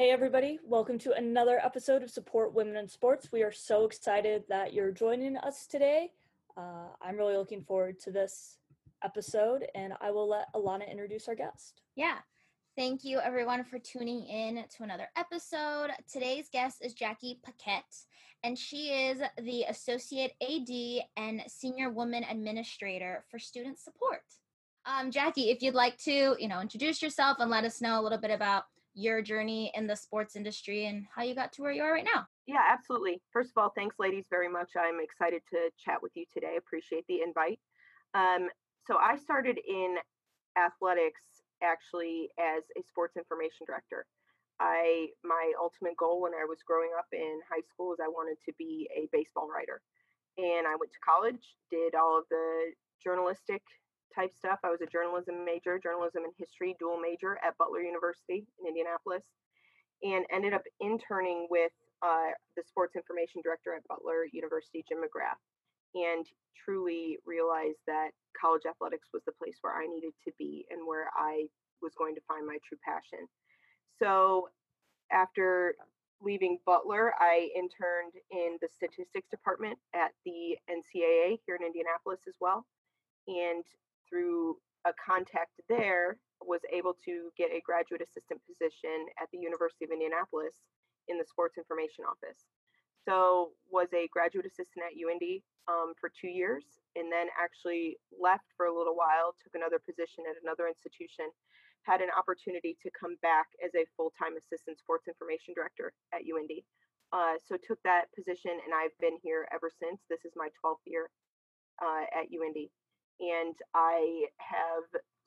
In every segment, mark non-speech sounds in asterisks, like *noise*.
Hey, everybody, welcome to another episode of Support Women in Sports. We are so excited that you're joining us today. Uh, I'm really looking forward to this episode, and I will let Alana introduce our guest. Yeah. Thank you, everyone, for tuning in to another episode. Today's guest is Jackie Paquette, and she is the Associate AD and Senior Woman Administrator for Student Support. Um, Jackie, if you'd like to, you know, introduce yourself and let us know a little bit about your journey in the sports industry and how you got to where you are right now. Yeah, absolutely. First of all, thanks, ladies, very much. I'm excited to chat with you today. Appreciate the invite. Um, so I started in athletics actually as a sports information director. I my ultimate goal when I was growing up in high school is I wanted to be a baseball writer. And I went to college, did all of the journalistic type stuff. I was a journalism major, journalism and history dual major at Butler University in Indianapolis, and ended up interning with uh, the sports information director at Butler University, Jim McGrath, and truly realized that college athletics was the place where I needed to be and where I was going to find my true passion. So after leaving Butler, I interned in the statistics department at the NCAA here in Indianapolis as well. And through a contact there, was able to get a graduate assistant position at the University of Indianapolis in the sports information office. So was a graduate assistant at UIndy um, for two years, and then actually left for a little while, took another position at another institution, had an opportunity to come back as a full-time assistant sports information director at UIndy. Uh, so took that position, and I've been here ever since. This is my 12th year uh, at UIndy and I have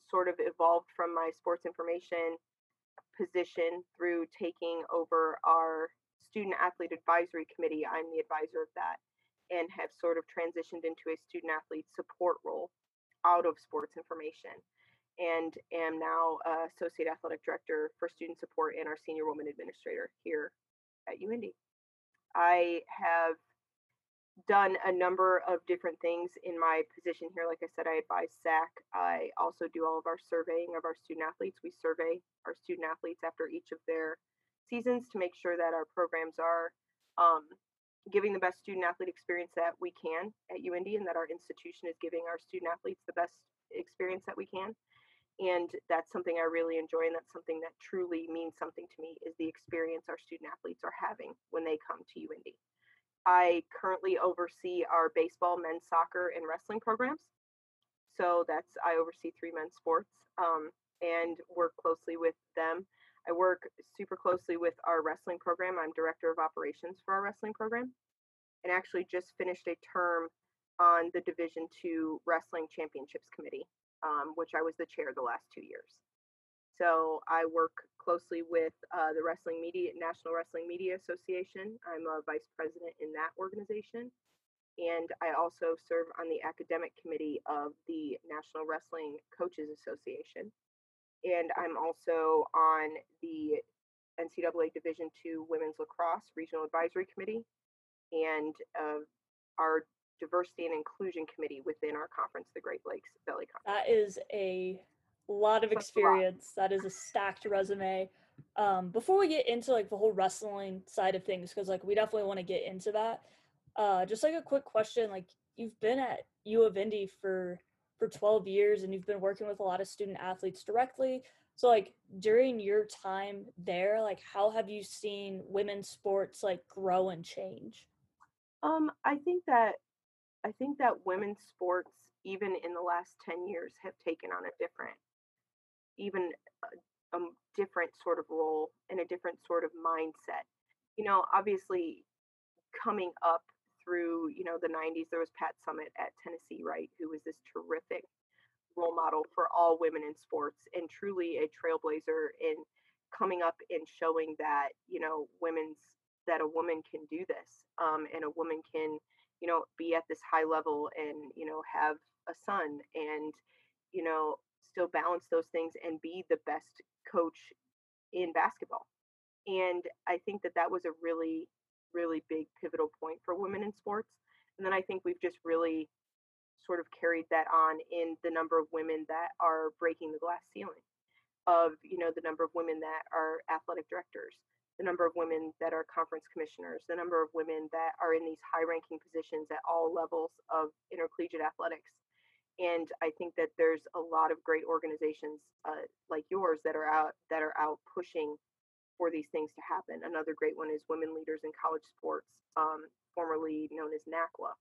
sort of evolved from my sports information position through taking over our student athlete advisory committee. I'm the advisor of that and have sort of transitioned into a student athlete support role out of sports information and am now uh, associate athletic director for student support and our senior woman administrator here at UIndy. I have done a number of different things in my position here. Like I said, I advise SAAC. I also do all of our surveying of our student athletes. We survey our student athletes after each of their seasons to make sure that our programs are um, giving the best student athlete experience that we can at UIndy and that our institution is giving our student athletes the best experience that we can. And that's something I really enjoy, and that's something that truly means something to me is the experience our student athletes are having when they come to UIndy. I currently oversee our baseball, men's soccer, and wrestling programs. So that's I oversee three men's sports um, and work closely with them. I work super closely with our wrestling program. I'm director of operations for our wrestling program, and actually just finished a term on the Division Two Wrestling Championships Committee, um, which I was the chair the last two years. So I work closely with uh, the Wrestling Media National Wrestling Media Association. I'm a vice president in that organization, and I also serve on the academic committee of the National Wrestling Coaches Association. And I'm also on the NCAA Division II Women's Lacrosse Regional Advisory Committee and uh, our Diversity and Inclusion Committee within our conference, the Great Lakes Valley Conference. That is a a lot of experience. That is a stacked resume. Um, before we get into like the whole wrestling side of things, because like we definitely want to get into that. Uh, just like a quick question, like you've been at U of Indy for for 12 years and you've been working with a lot of student athletes directly. So like during your time there, like how have you seen women's sports like grow and change? Um, I think that I think that women's sports, even in the last 10 years, have taken on a different even a, a different sort of role and a different sort of mindset. You know, obviously coming up through, you know, the 90s, there was Pat Summitt at Tennessee, right, who was this terrific role model for all women in sports and truly a trailblazer in coming up and showing that, you know, women's that a woman can do this um, and a woman can, you know, be at this high level and, you know, have a son and, you know, still balance those things and be the best coach in basketball. And I think that that was a really, really big pivotal point for women in sports. And then I think we've just really sort of carried that on in the number of women that are breaking the glass ceiling of you know the number of women that are athletic directors the number of women that are conference commissioners, the number of women that are in these high ranking positions at all levels of intercollegiate athletics. And I think that there's a lot of great organizations uh, like yours that are out that are out pushing for these things to happen. Another great one is Women Leaders in College Sports, um, formerly known as NACWAA.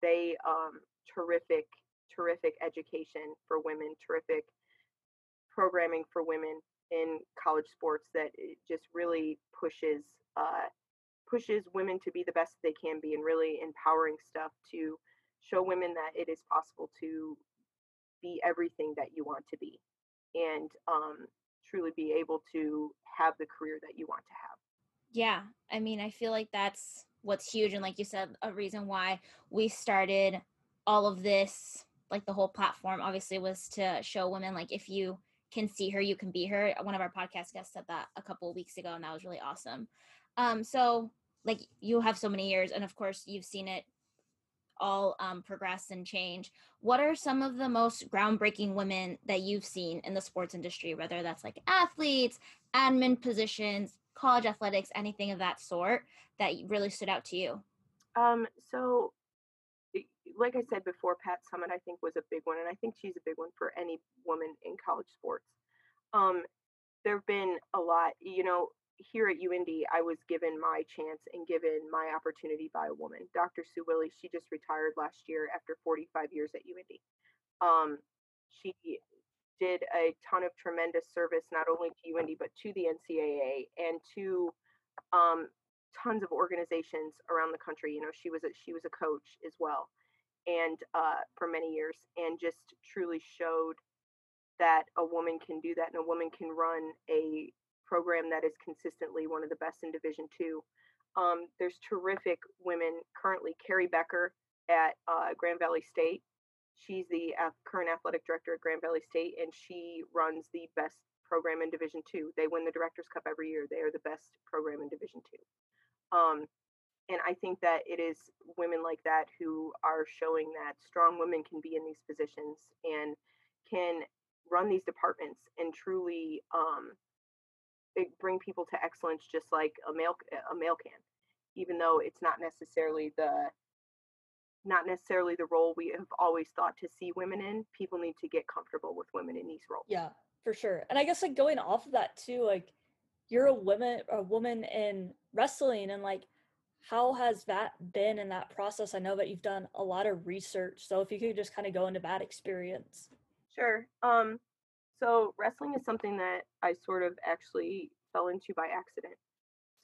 They um, terrific, terrific education for women, terrific programming for women in college sports that just really pushes uh, pushes women to be the best they can be and really empowering stuff to show women that it is possible to be everything that you want to be and um, truly be able to have the career that you want to have. Yeah, I mean, I feel like that's what's huge. And like you said, a reason why we started all of this, like the whole platform, obviously, was to show women, like, if you can see her, you can be her. One of our podcast guests said that a couple of weeks ago, and that was really awesome. Um, so, like, you have so many years, and of course, you've seen it all um, progress and change. What are some of the most groundbreaking women that you've seen in the sports industry, whether that's like athletes, admin positions, college athletics, anything of that sort that really stood out to you? Um, so, like I said before, Pat Summitt, I think was a big one, and I think she's a big one for any woman in college sports. Um, there have been a lot, you know, here at UIndy, I was given my chance and given my opportunity by a woman, Dr. Sue Willey. She just retired last year after 45 years at UIndy. Um, she did a ton of tremendous service, not only to UIndy, but to the NCAA and to um, tons of organizations around the country. You know, she was a, she was a coach as well, and uh, for many years, and just truly showed that a woman can do that, and a woman can run a program that is consistently one of the best in Division Two. Um, there's terrific women currently. Keri Becker at uh, Grand Valley State. She's the current athletic director at Grand Valley State, and she runs the best program in Division Two. They win the Directors Cup every year. They are the best program in Division Two. Um, and I think that it is women like that who are showing that strong women can be in these positions and can run these departments and truly um, bring people to excellence just like a male a male can even though it's not necessarily the not necessarily the role we have always thought to see women in people need to get comfortable with women in these roles. Yeah for sure and i guess like going off of that too like you're a woman a woman in wrestling and like how has that been in that process? I know that you've done a lot of research so if you could just kind of go into that experience. Sure um so wrestling is something that I sort of actually fell into by accident.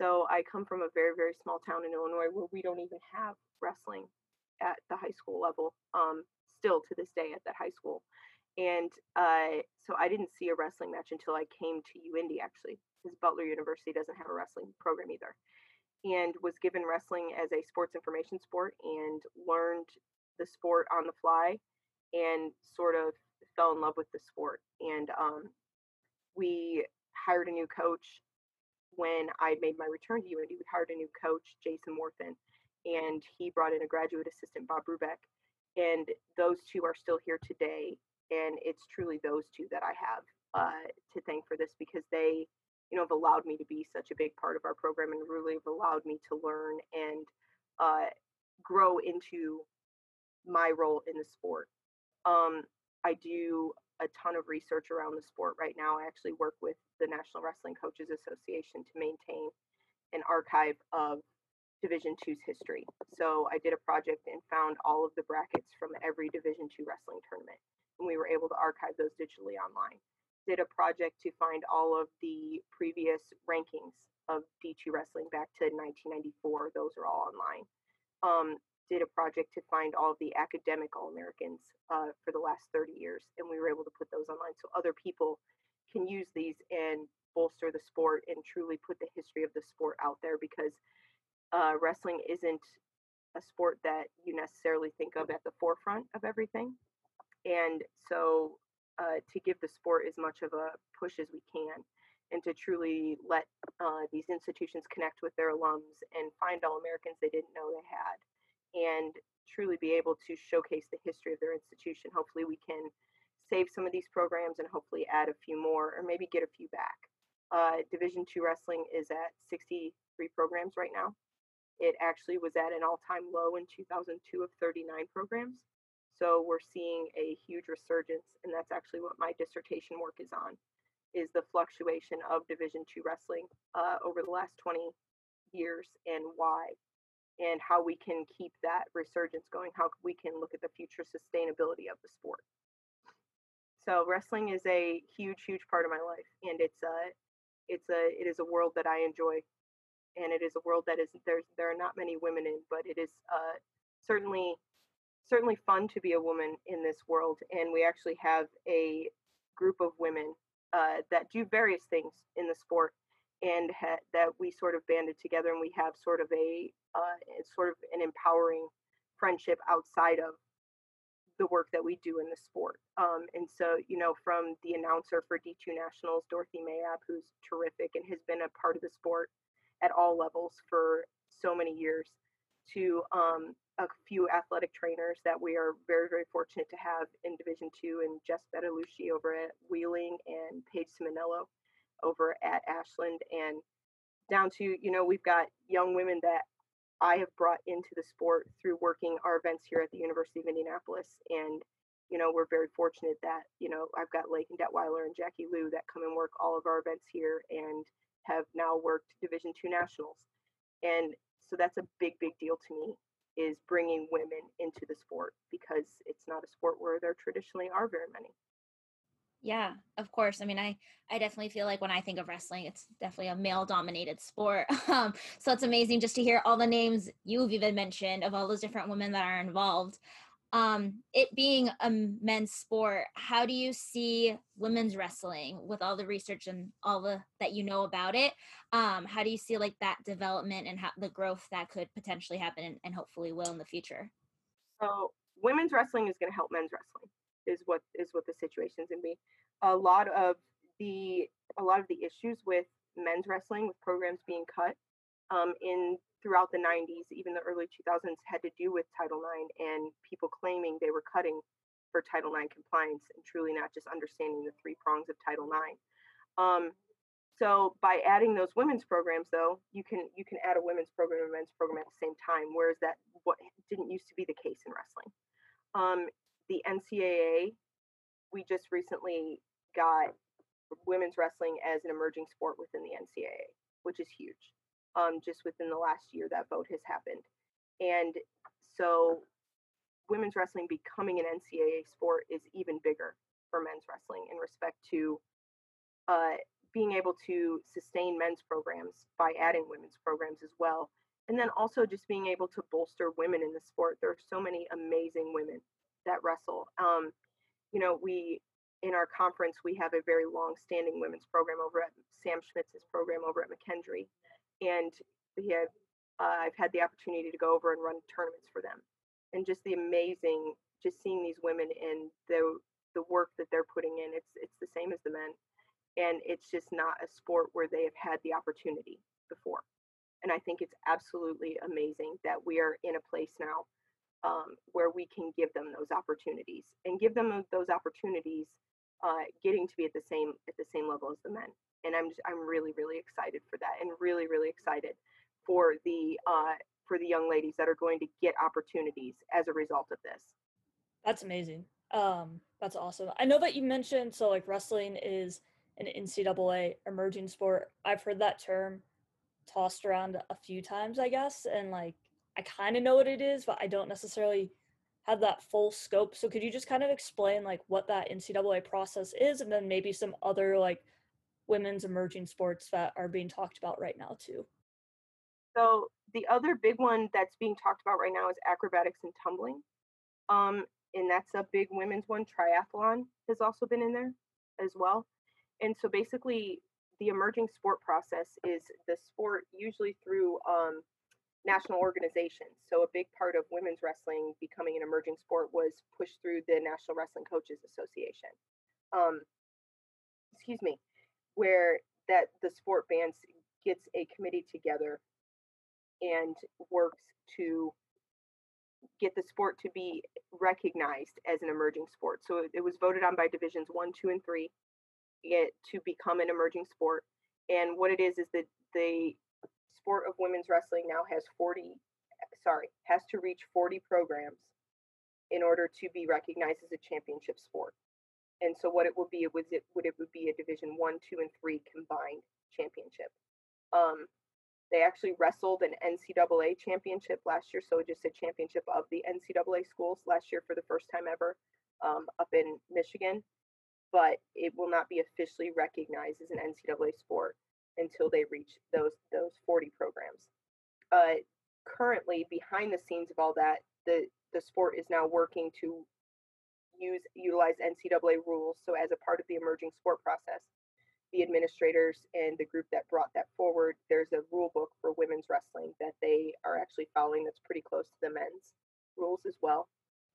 So I come from a very, very small town in Illinois where we don't even have wrestling at the high school level, um, still to this day at that high school. And uh, so I didn't see a wrestling match until I came to UIndy actually, because Butler University doesn't have a wrestling program either. And was given wrestling as a sports information sport and learned the sport on the fly and sort of fell in love with the sport. And um, we hired a new coach when I made my return to UIndy. We hired a new coach, Jason Warthan, and he brought in a graduate assistant, Bob Brubeck. And those two are still here today. And it's truly those two that I have uh, to thank for this because they, you know, have allowed me to be such a big part of our program and really have allowed me to learn and uh, grow into my role in the sport. Um, I do a ton of research around the sport right now. I actually work with the National Wrestling Coaches Association to maintain an archive of Division Two's history. So I did a project and found all of the brackets from every Division Two wrestling tournament, and we were able to archive those digitally online. Did a project to find all of the previous rankings of D2 wrestling back to 1994. Those are all online. Um, did a project to find all the academic All Americans uh, for the last 30 years, and we were able to put those online so other people can use these and bolster the sport and truly put the history of the sport out there because uh, wrestling isn't a sport that you necessarily think of at the forefront of everything. And so uh, to give the sport as much of a push as we can and to truly let uh, these institutions connect with their alums and find all Americans they didn't know they had and truly be able to showcase the history of their institution. Hopefully, we can save some of these programs and hopefully add a few more or maybe get a few back. Uh, Division two wrestling is at 63 programs right now. It actually was at an all-time low in 2002 of 39 programs. So we're seeing a huge resurgence, and that's actually what my dissertation work is on, is the fluctuation of Division two wrestling uh, over the last 20 years and why, and how we can keep that resurgence going, how we can look at the future sustainability of the sport. So wrestling is a huge, huge part of my life, and it's a, it's a, it is a world that I enjoy and it is a world that is there's there are not many women in, but it is uh, certainly certainly fun to be a woman in this world. And we actually have a group of women uh, that do various things in the sport, and ha- that we sort of banded together, and we have sort of a uh, sort of an empowering friendship outside of the work that we do in the sport. Um, and so, you know, from the announcer for D2 Nationals, Dorothy Mayab, who's terrific and has been a part of the sport at all levels for so many years to um, a few athletic trainers that we are very, very fortunate to have in Division Two, and Jess Bettalucci over at Wheeling and Paige Simonello over at Ashland, and down to you know we've got young women that I have brought into the sport through working our events here at the University of Indianapolis, and you know we're very fortunate that you know I've got Lake and Detweiler and Jackie Lou that come and work all of our events here, and have now worked Division two nationals, and so that's a big, big deal to me is bringing women into the sport because it's not a sport where there traditionally are very many. Yeah, of course. I mean, I I definitely feel like when I think of wrestling, it's definitely a male dominated sport. *laughs* Um, so it's amazing just to hear all the names you've even mentioned of all those different women that are involved um, it being a men's sport, how do you see women's wrestling with all the research and all the that you know about it? Um, how do you see like that development and how the growth that could potentially happen and, and hopefully will in the future? So women's wrestling is going to help men's wrestling is what is what the situation's to be. A lot of the a lot of the issues with men's wrestling with programs being cut um, in throughout the 90s, even the early 2000s, had to do with Title IX and people claiming they were cutting for Title IX compliance and truly not just understanding the three prongs of Title IX. Um, so by adding those women's programs, though, you can you can add a women's program and a men's program at the same time, whereas that what didn't used to be the case in wrestling. Um, the NCAA, we just recently got women's wrestling as an emerging sport within the NCAA, which is huge um, just within the last year that vote has happened. And so women's wrestling becoming an NCAA sport is even bigger for men's wrestling in respect to uh, being able to sustain men's programs by adding women's programs as well. And then also just being able to bolster women in the sport. There are so many amazing women that wrestle. Um, you know, we in our conference we have a very long-standing women's program over at Sam Schmitz's program over at McKendree, and we have uh, I've had the opportunity to go over and run tournaments for them, and just the amazing, just seeing these women and the the work that they're putting in. It's it's the same as the men, and it's just not a sport where they have had the opportunity before. And I think it's absolutely amazing that we are in a place now um, where we can give them those opportunities and give them those opportunities, uh, getting to be at the same at the same level as the men and I'm just, I'm really really excited for that, and really really excited for the uh, for the young ladies that are going to get opportunities as a result of this. That's amazing. Um, that's awesome. I know that you mentioned so like wrestling is an NCAA emerging sport. I've heard that term tossed around a few times, I guess, and like I kind of know what it is, but I don't necessarily have that full scope. So could you just kind of explain like what that NCAA process is, and then maybe some other like women's emerging sports that are being talked about right now too. So the other big one that's being talked about right now is acrobatics and tumbling. Um, and that's a big women's one. Triathlon has also been in there as well. And so basically the emerging sport process is the sport usually through um, national organizations. So a big part of women's wrestling becoming an emerging sport was pushed through the National Wrestling Coaches Association. Um, excuse me where that the sport bands gets a committee together and works to get the sport to be recognized as an emerging sport. So it, was voted on by divisions one, two, and three it, to become an emerging sport. and what it is is that the sport of women's wrestling now has 40 sorry has to reach 40 programs in order to be recognized as a championship sport. And so what it would be it was it would it would be a division one two and three combined championship. Um, they actually wrestled an ncaa championship last year so just a championship of the ncaa schools last year for the first time ever um, up in michigan. But it will not be officially recognized as an ncaa sport until they reach those those 40 programs uh, currently behind the scenes of all that the the sport is now working to use utilize NCAA rules. So as a part of the emerging sport process, the administrators and the group that brought that forward, there's a rule book for women's wrestling that they are actually following that's pretty close to the men's rules as well.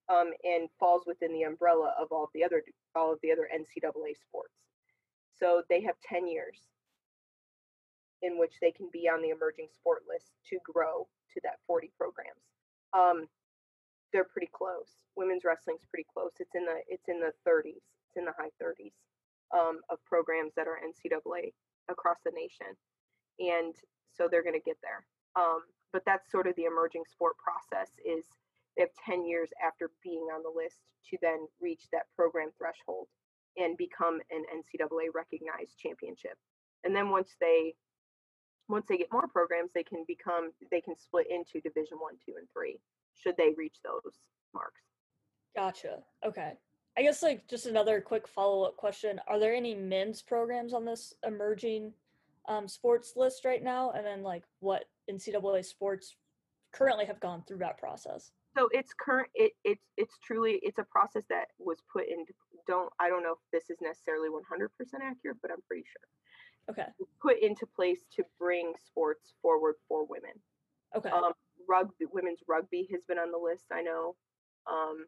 Um, and falls within the umbrella of all of the other all of the other NCAA sports. So they have 10 years in which they can be on the emerging sport list to grow to that 40 programs. Um, they're pretty close. Women's wrestling's pretty close. It's in the it's in the 30s. It's in the high 30s um, of programs that are NCAA across the nation, and so they're going to get there. Um, but that's sort of the emerging sport process. Is they have 10 years after being on the list to then reach that program threshold and become an NCAA recognized championship. And then once they once they get more programs, they can become they can split into Division One, Two, and Three should they reach those marks. Gotcha. Okay. I guess like just another quick follow up question: Are there any men's programs on this emerging um, sports list right now? And then like what NCAA sports currently have gone through that process? So it's current. It it's it's truly it's a process that was put into. Don't I don't know if this is necessarily 100% accurate, but I'm pretty sure. Okay. Put into place to bring sports forward for women. Okay. Um, rugby, women's rugby has been on the list. I know. Um,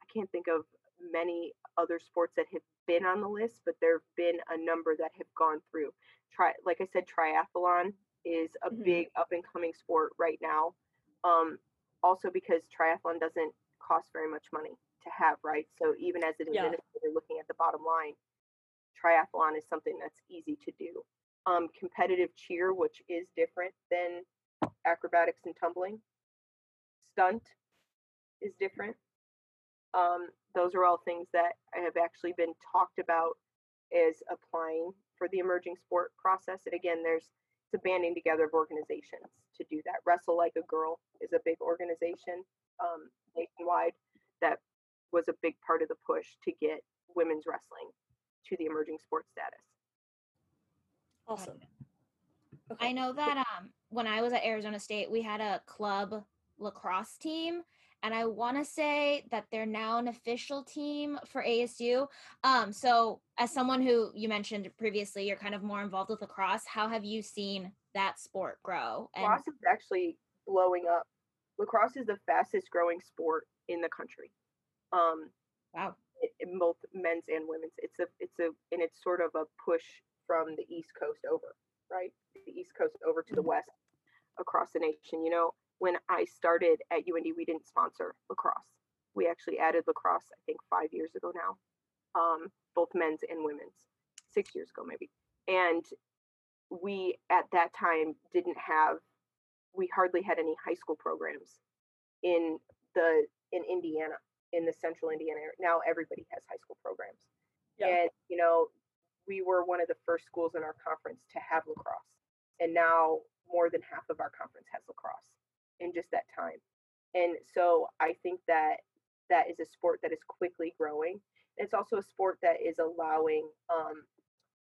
I can't think of many other sports that have been on the list, but there have been a number that have gone through. Try, like I said, triathlon is a mm-hmm. big up and coming sport right now. Um, also because triathlon doesn't cost very much money to have, right? So even as an yeah. administrator looking at the bottom line, triathlon is something that's easy to do. Um, competitive cheer, which is different than acrobatics and tumbling. Stunt is different. Um, those are all things that have actually been talked about as applying for the emerging sport process. And again, there's it's a banding together of organizations to do that. Wrestle Like a Girl is a big organization um, nationwide that was a big part of the push to get women's wrestling to the emerging sports status. Awesome. Okay. I know that um, when I was at Arizona State, we had a club lacrosse team. And I want to say that they're now an official team for ASU. Um, so, as someone who you mentioned previously, you're kind of more involved with lacrosse. How have you seen that sport grow? And- lacrosse is actually blowing up. Lacrosse is the fastest growing sport in the country. Um, wow. In both men's and women's. It's a, it's a, and it's sort of a push from the East Coast over right? The East Coast over to the mm-hmm. West across the nation. You know, when I started at UIndy, we didn't sponsor lacrosse. We actually added lacrosse, I think, five years ago now, um, both men's and women's, six years ago maybe. And we at that time didn't have, we hardly had any high school programs in the in Indiana, in the central Indiana area. Now everybody has high school programs. Yeah. And you know, we were one of the first schools in our conference to have lacrosse. And now more than half of our conference has lacrosse in just that time. And so I think that that is a sport that is quickly growing. It's also a sport that is allowing um,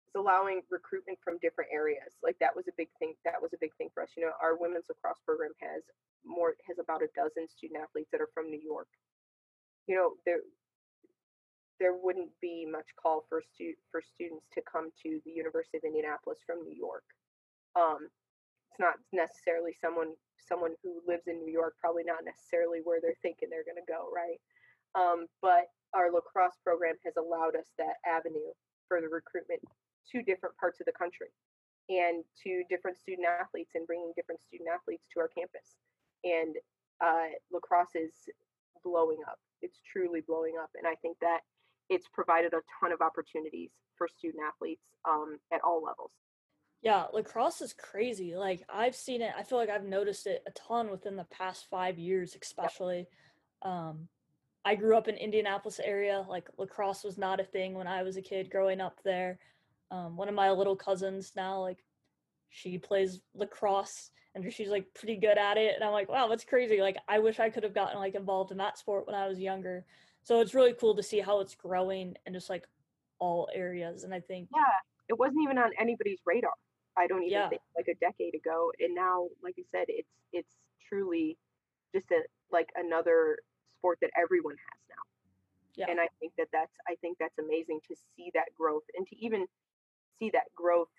is allowing recruitment from different areas. Like that was a big thing. That was a big thing for us. You know, our women's lacrosse program has more has about a dozen student athletes that are from New York. You know, there there wouldn't be much call for stu- for students to come to the University of Indianapolis from New York. Um, it's not necessarily someone someone who lives in New York, probably not necessarily where they're thinking they're going to go, right? Um, but our lacrosse program has allowed us that avenue for the recruitment to different parts of the country and to different student athletes and bringing different student athletes to our campus. And uh, lacrosse is blowing up. It's truly blowing up. And I think that it's provided a ton of opportunities for student athletes um, at all levels. Yeah, lacrosse is crazy. Like I've seen it. I feel like I've noticed it a ton within the past five years, especially. Um, I grew up in Indianapolis area. Like lacrosse was not a thing when I was a kid growing up there. Um, one of my little cousins now, like she plays lacrosse and she's like pretty good at it. And I'm like, wow, that's crazy. Like I wish I could have gotten like involved in that sport when I was younger. So it's really cool to see how it's growing in just like all areas. And I think Yeah, it wasn't even on anybody's radar. I don't even yeah, think like a decade ago. And now, like you said, it's it's truly just a like another sport that everyone has now. yeah, And I think that that's I think that's amazing to see that growth and to even see that growth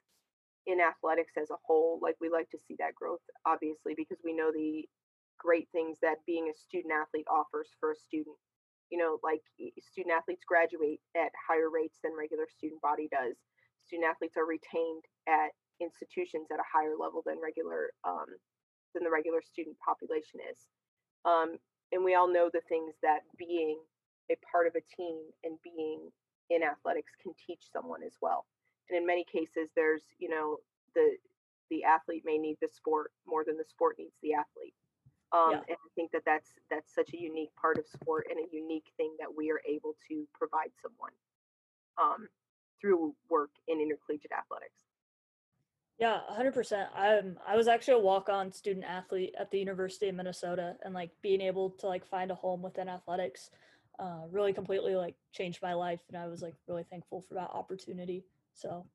in athletics as a whole. Like we like to see that growth, obviously, because we know the great things that being a student athlete offers for a student. You know, like student athletes graduate at higher rates than regular student body does. Student athletes are retained at institutions at a higher level than regular um, than the regular student population is. Um, and we all know the things that being a part of a team and being in athletics can teach someone as well. And in many cases, there's you know the the athlete may need the sport more than the sport needs the athlete. Um, yeah. and I think that that's that's such a unique part of sport and a unique thing that we are able to provide someone um, through work in intercollegiate athletics. Yeah, 100%. I'm I was actually a walk-on student athlete at the University of Minnesota and like being able to like find a home within athletics uh really completely like changed my life and I was like really thankful for that opportunity. So,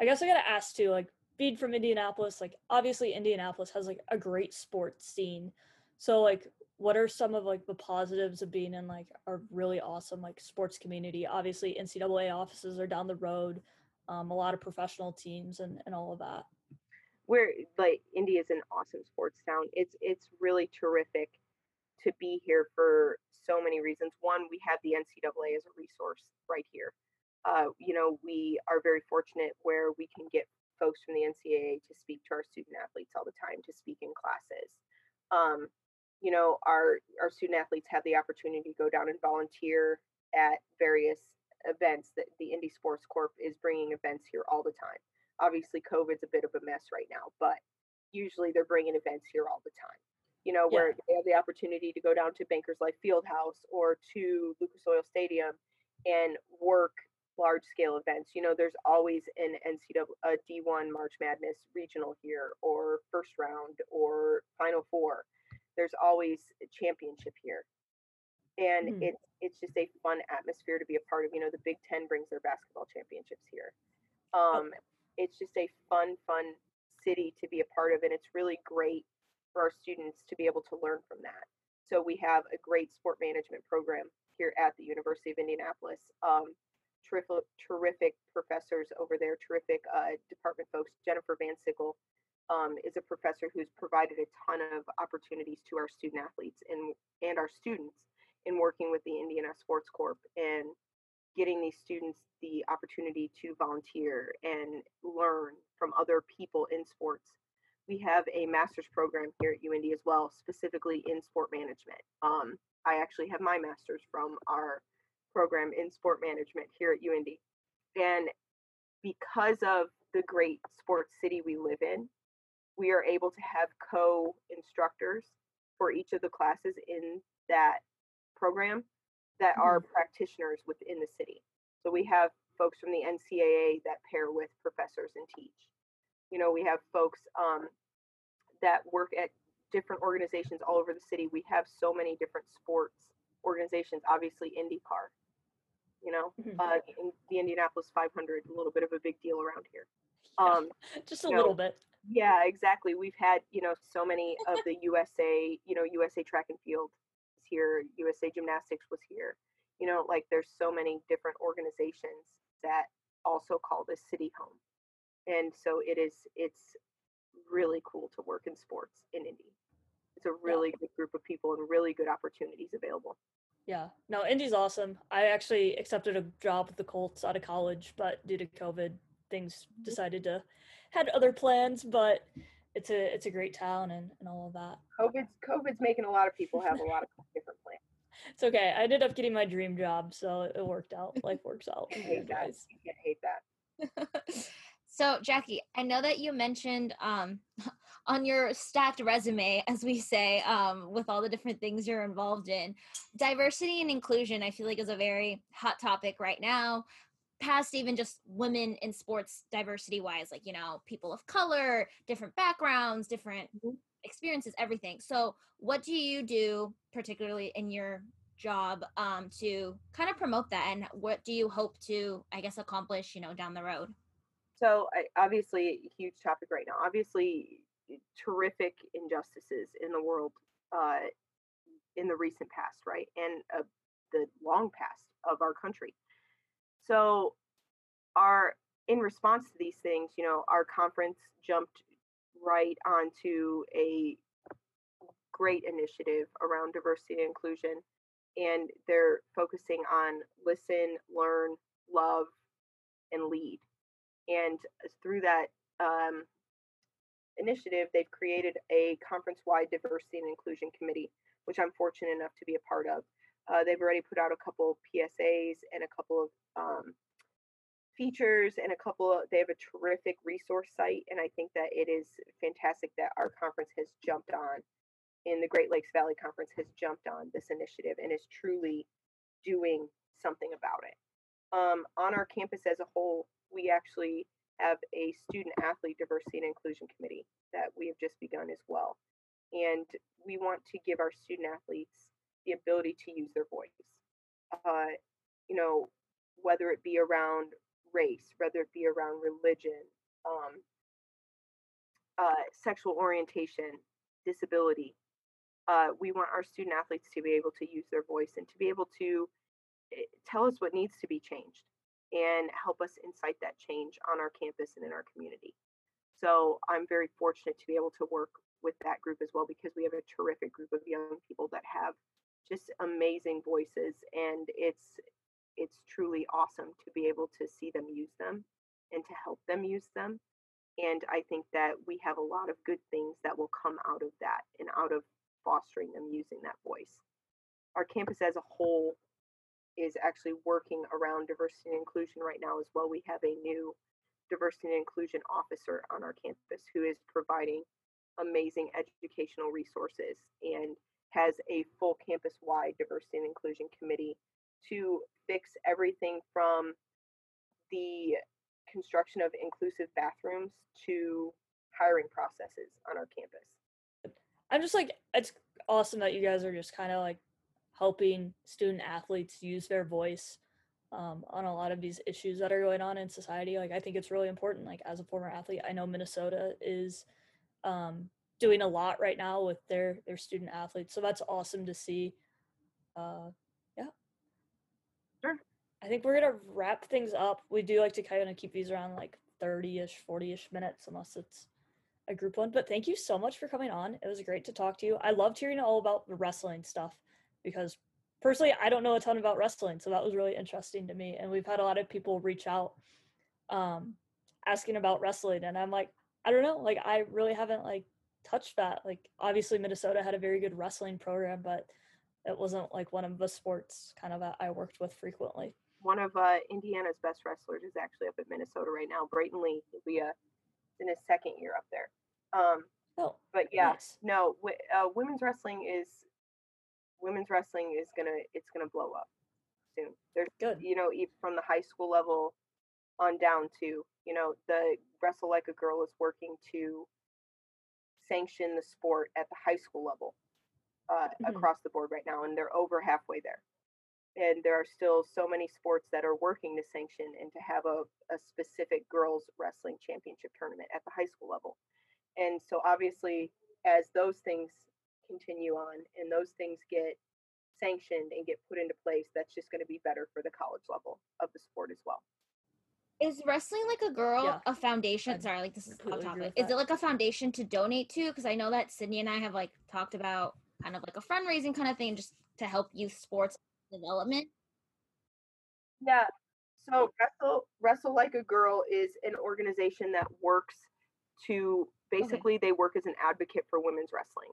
I guess I got to ask too like being from Indianapolis, like obviously Indianapolis has like a great sports scene. So like what are some of like the positives of being in like a really awesome like sports community? Obviously NCAA offices are down the road, um, a lot of professional teams and, and all of that. Where like India is an awesome sports town. It's it's really terrific to be here for so many reasons. One, we have the NCAA as a resource right here. Uh, you know, we are very fortunate where we can get folks from the NCAA to speak to our student athletes all the time, to speak in classes. Um, you know, our our student athletes have the opportunity to go down and volunteer at various events that the Indy Sports Corp is bringing events here all the time. Obviously, COVID's a bit of a mess right now, but usually they're bringing events here all the time you know, Yeah. where they have the opportunity to go down to Bankers Life Fieldhouse or to Lucas Oil Stadium and work large scale events. You know, there's always an NCAA a D1 March Madness regional here or first round or Final Four. There's always a championship here. And Mhm. it's it's just a fun atmosphere to be a part of. You know, the Big Ten brings their basketball championships here. Um, it's just a fun, fun city to be a part of, and it's really great for our students to be able to learn from that. So we have a great sport management program here at the University of Indianapolis. Um, terrific, terrific professors over there, terrific uh, department folks. Jennifer Van Sickle um, is a professor who's provided a ton of opportunities to our student athletes and and our students in working with the Indiana Sports Corp and getting these students the opportunity to volunteer and learn from other people in sports. We have a master's program here at UIndy as well, specifically in sport management. Um, I actually have my master's from our program in sport management here at UIndy. And because of the great sports city we live in, we are able to have co instructors for each of the classes in that program that are practitioners within the city. So we have folks from the NCAA that pair with professors and teach. You know, we have folks um, that work at different organizations all over the city. We have so many different sports organizations, obviously IndyCar, you know, Mhm. uh, in the Indianapolis 500, a little bit of a big deal around here. *laughs* Um, *laughs* Just a little know, bit. yeah, exactly. We've had, you know, so many of the USA, you know, USA track and field is here, USA gymnastics was here. You know, like there's so many different organizations that also call this city home. And so it is it's really cool to work in sports in Indy. It's a really good group of people and really good opportunities available. Yeah. No, Indy's awesome. I actually accepted a job with the Colts out of college, but due to COVID, things mm-hmm. decided to had other plans, but it's a it's a great town and, and all of that. COVID's COVID's making a lot of people have a lot of *laughs* different plans. It's okay. I ended up getting my dream job, so it worked out. Life works out. I hate that. You can't hate that. *laughs* *laughs* So, Jackie, I know that you mentioned um, *laughs* on your stacked resume, as we say, um, with all the different things you're involved in, diversity and inclusion, I feel like is a very hot topic right now. Past even just women in sports diversity wise, like, you know, people of color, different backgrounds, different mm-hmm. experiences, everything. So, what do you do, particularly in your job, um, to kind of promote that? And what do you hope to, I guess, accomplish, you know, down the road? So obviously, a huge topic right now. Obviously, terrific injustices in the world uh, in the recent past, right, and uh, the long past of our country. So, our in response to these things, you know, our conference jumped right onto a great initiative around diversity and inclusion, and they're focusing on listen, learn, love, and lead and through that um, initiative, they've created a conference wide diversity and inclusion committee, which I'm fortunate enough to be a part of. Uh, they've already put out a couple PSAs and a couple of um, features and a couple of, they have a terrific resource site. And I think that it is fantastic that our conference has jumped on in the Great Lakes Valley Conference has jumped on this initiative and is truly doing something about it. Um, on our campus as a whole, we actually have a student athlete diversity and inclusion committee that we have just begun as well. And we want to give our student athletes the ability to use their voice. Uh, you know, whether it be around race, whether it be around religion, um, uh, sexual orientation, disability. Uh, we want our student athletes to be able to use their voice and to be able to eh, tell us what needs to be changed and help us incite that change on our campus and in our community. So I'm very fortunate to be able to work with that group as well because we have a terrific group of young people that have just amazing voices and it's it's truly awesome to be able to see them use them and to help them use them and i think that we have a lot of good things that will come out of that and out of fostering them using that voice our campus as a whole is actually working around diversity and inclusion right now as well. We have a new diversity and inclusion officer on our campus who is providing amazing educational resources and has a full campus wide diversity and inclusion committee to fix everything from the construction of inclusive bathrooms to hiring processes on our campus. I'm just like, it's awesome that you guys are just kind of like helping student athletes use their voice um, on a lot of these issues that are going on in society. Like I think it's really important. Like as a former athlete, I know Minnesota is um, doing a lot right now with their their student athletes. So that's awesome to see. Uh, yeah. Sure. I think we're gonna wrap things up. We do like to kind of keep these around like 30-ish, 40-ish minutes, unless it's a group one. But thank you so much for coming on. It was great to talk to you. I loved hearing all about the wrestling stuff because personally I don't know a ton about wrestling, so that was really interesting to me. And we've had a lot of people reach out um, asking about wrestling, and I'm like, I don't know, like I really haven't like touched that. Like obviously Minnesota had a very good wrestling program, but it wasn't like one of the sports kind of that I worked with frequently. One of uh, Indiana's best wrestlers is actually up at Minnesota right now. Brayton Lee will be uh, in his second year up there. Um, oh, but yeah, nice. no, w- uh, women's wrestling is women's wrestling is gonna it's gonna blow up soon. There's good, you know, even from the high school level on down to you know the wrestle like a girl is working to sanction the sport at the high school level uh, mm-hmm. across the board right now, and they're over halfway there. And there are still so many sports that are working to sanction and to have a, a specific girls wrestling championship tournament at the high school level. And so, obviously, as those things continue on and those things get sanctioned and get put into place, that's just going to be better for the college level of the sport as well. Is wrestling like a girl yeah. a foundation? i Sorry, like this is off topic. Is it like a foundation to donate to? Because I know that Sydney and I have like talked about kind of like a fundraising kind of thing just to help youth sports development. Yeah. So Wrestle Wrestle Like a Girl is an organization that works to basically okay. they work as an advocate for women's wrestling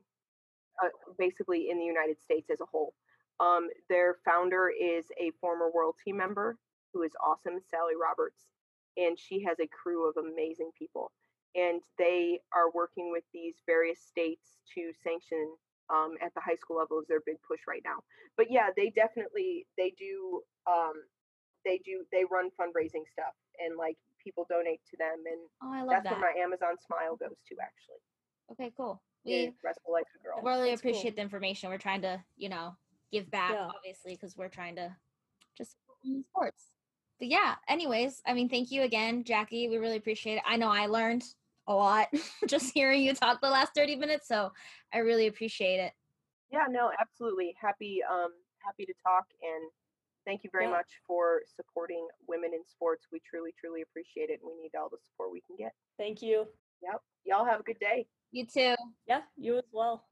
uh, basically in the United States as a whole. Um, their founder is a former world team member who is awesome, Sally Roberts. and she has a crew of amazing people. And they are working with these various states to sanction um, at the high school level is their big push right now. But yeah, they definitely they do um, they do they run fundraising stuff and like people donate to them and Oh, I love that's that. where my Amazon Smile goes to actually. okay, cool. Yeah, We Restful Life of Girl. really That's cool. appreciate the information. We're trying to, you know, give back, Yeah. obviously, because we're trying to just women's sports. But yeah, anyways, I mean, thank you again, Jackie. We really appreciate it. I know I learned a lot *laughs* just hearing you talk the last 30 minutes, so I really appreciate it. Yeah, no, absolutely. Happy um happy to talk and thank you very Yeah. much for supporting women in sports. We truly, truly appreciate it and we need all the support we can get. Thank you. Yep. Y'all have a good day. You too. Yeah, you as well.